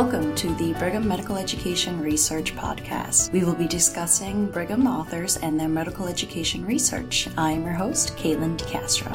Welcome to the Brigham Medical Education Research Podcast. We will be discussing Brigham authors and their medical education research. I am your host, Caitlin DeCastro.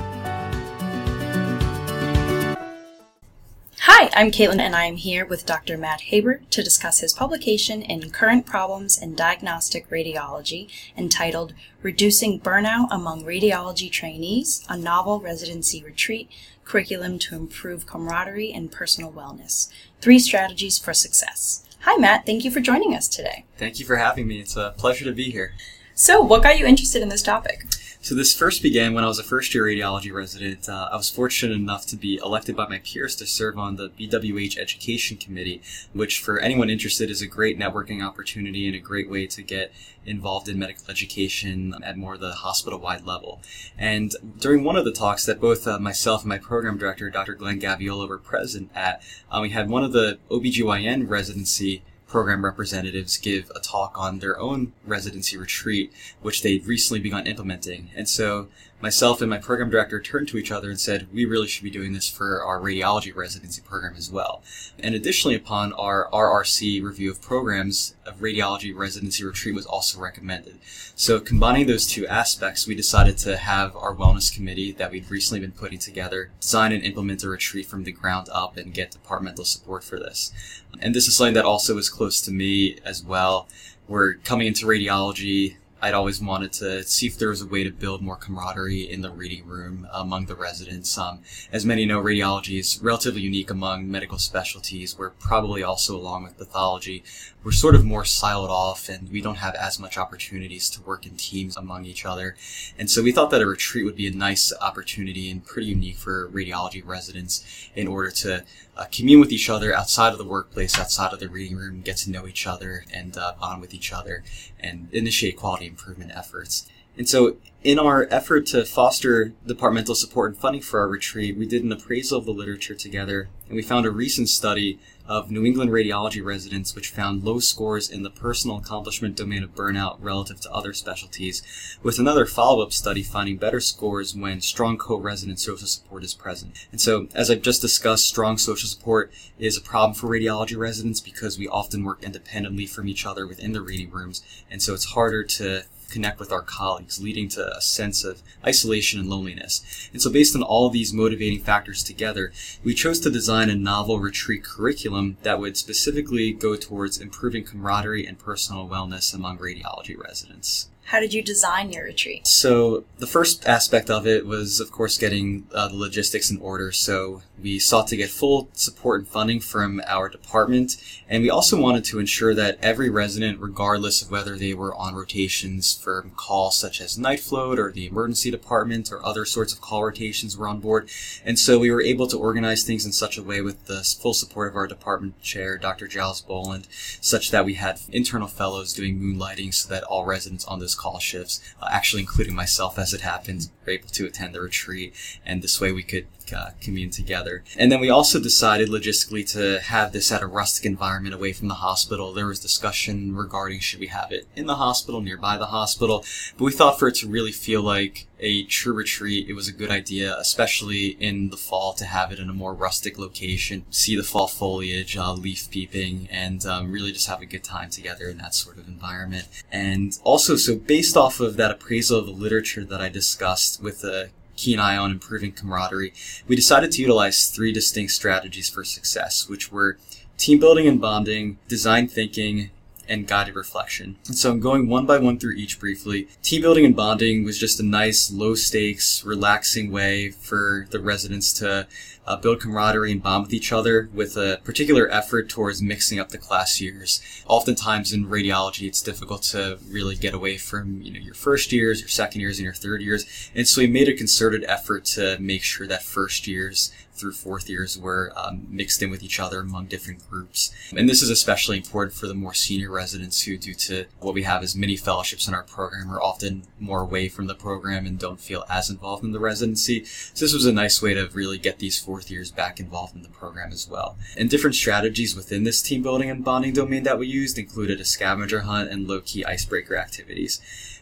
Hi, I'm Caitlin, and I am here with Dr. Matt Haber to discuss his publication in Current Problems in Diagnostic Radiology entitled Reducing Burnout Among Radiology Trainees, a Novel Residency Retreat Curriculum to Improve Camaraderie and Personal Wellness Three Strategies for Success. Hi, Matt. Thank you for joining us today. Thank you for having me. It's a pleasure to be here. So, what got you interested in this topic? So this first began when I was a first year radiology resident. Uh, I was fortunate enough to be elected by my peers to serve on the BWH Education Committee, which for anyone interested is a great networking opportunity and a great way to get involved in medical education at more of the hospital-wide level. And during one of the talks that both uh, myself and my program director, Dr. Glenn Gaviola, were present at, uh, we had one of the OBGYN residency program representatives give a talk on their own residency retreat, which they've recently begun implementing. And so myself and my program director turned to each other and said, we really should be doing this for our radiology residency program as well. And additionally, upon our RRC review of programs, a radiology residency retreat was also recommended. So combining those two aspects, we decided to have our wellness committee that we'd recently been putting together design and implement a retreat from the ground up and get departmental support for this. And this is something that also is close to me as well. We're coming into radiology I'd always wanted to see if there was a way to build more camaraderie in the reading room among the residents. Um, as many know, radiology is relatively unique among medical specialties. We're probably also, along with pathology, we're sort of more siloed off and we don't have as much opportunities to work in teams among each other. And so we thought that a retreat would be a nice opportunity and pretty unique for radiology residents in order to uh, commune with each other outside of the workplace, outside of the reading room, get to know each other and uh, bond with each other and initiate quality improvement efforts. And so, in our effort to foster departmental support and funding for our retreat, we did an appraisal of the literature together, and we found a recent study of New England radiology residents which found low scores in the personal accomplishment domain of burnout relative to other specialties, with another follow-up study finding better scores when strong co-resident social support is present. And so, as I've just discussed, strong social support is a problem for radiology residents because we often work independently from each other within the reading rooms, and so it's harder to connect with our colleagues, leading to a sense of isolation and loneliness. And so, based on all these motivating factors together, we chose to design a novel retreat curriculum that would specifically go towards improving camaraderie and personal wellness among radiology residents. How did you design your retreat? So, the first aspect of it was, of course, getting uh, the logistics in order. So, we sought to get full support and funding from our department, and we also wanted to ensure that every resident, regardless of whether they were on rotations for calls such as night float or the emergency department or other sorts of call rotations, were on board. And so, we were able to organize things in such a way with the full support of our department chair, Dr. Giles Boland, such that we had internal fellows doing moonlighting so that all residents on this those call shifts, uh, actually including myself as it happened, were able to attend the retreat, and this way we could uh, commune together. And then we also decided logistically to have this at a rustic environment away from the hospital. There was discussion regarding should we have it in the hospital, nearby the hospital, but we thought for it to really feel like a true retreat, it was a good idea, especially in the fall, to have it in a more rustic location, see the fall foliage, uh, leaf peeping, and um, really just have a good time together in that sort of environment. And also, so based off of that appraisal of the literature that I discussed with the keen eye on improving camaraderie, we decided to utilize three distinct strategies for success, which were team building and bonding, design thinking, and guided reflection. So I'm going one by one through each briefly. Team building and bonding was just a nice, low stakes, relaxing way for the residents to uh, build camaraderie and bond with each other with a particular effort towards mixing up the class years. Oftentimes in radiology, it's difficult to really get away from, you know, your first years, your second years, and your third years. And so we made a concerted effort to make sure that first years through fourth years were um, mixed in with each other among different groups. And this is especially important for the more senior residents who, due to what we have as mini fellowships in our program, are often more away from the program and don't feel as involved in the residency. So this was a nice way to really get these fourth years back involved in the program as well. And different strategies within this team building and bonding domain that we used included a scavenger hunt and low-key icebreaker activities.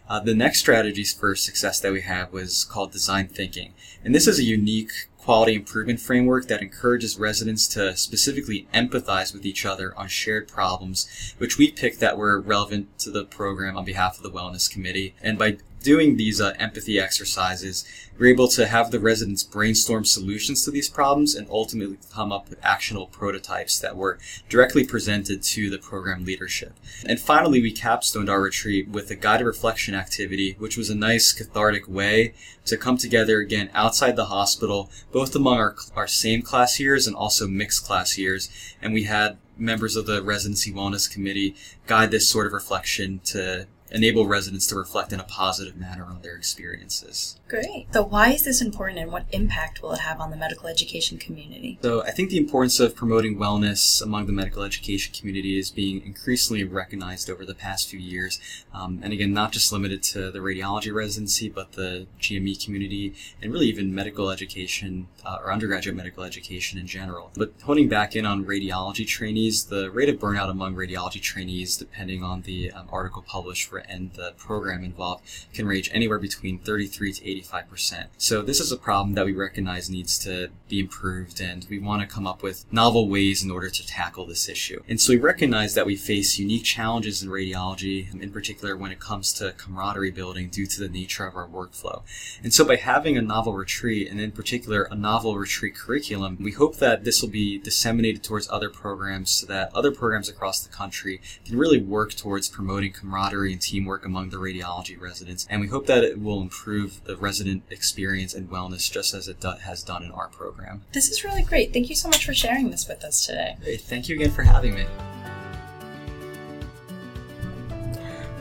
Uh, the next strategies for success that we have was called design thinking. And this is a unique quality improvement framework that encourages residents to specifically empathize with each other on shared problems, which we picked that were relevant to the program on behalf of the Wellness Committee. And by doing these uh, empathy exercises, we're able to have the residents brainstorm solutions to these problems and ultimately come up with actionable prototypes that were directly presented to the program leadership. And finally, we capstoned our retreat with a guided reflection activity, which was a nice cathartic way to come together again outside the hospital, both among our, our same class years and also mixed class years. And we had members of the residency wellness committee guide this sort of reflection to enable residents to reflect in a positive manner on their experiences. Great. So, why is this important and what impact will it have on the medical education community? So, I think the importance of promoting wellness among the medical education community is being increasingly recognized over the past few years. Um, and again, not just limited to the radiology residency, but the GME community and really even medical education uh, or undergraduate medical education in general. But honing back in on radiology trainees, the rate of burnout among radiology trainees, depending on the um, article published for and the program involved can range anywhere between 33 to 85%. So this is a problem that we recognize needs to be improved and we want to come up with novel ways in order to tackle this issue. And so we recognize that we face unique challenges in radiology, in particular when it comes to camaraderie building due to the nature of our workflow. And so by having a novel retreat and in particular a novel retreat curriculum, we hope that this will be disseminated towards other programs so that other programs across the country can really work towards promoting camaraderie and teamwork among the radiology residents, and we hope that it will improve the resident experience and wellness just as it do- has done in our program. This is really great. Thank you so much for sharing this with us today. Great. Thank you again for having me.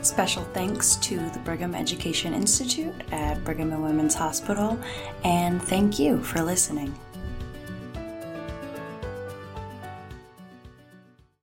Special thanks to the Brigham Education Institute at Brigham and Women's Hospital, and thank you for listening.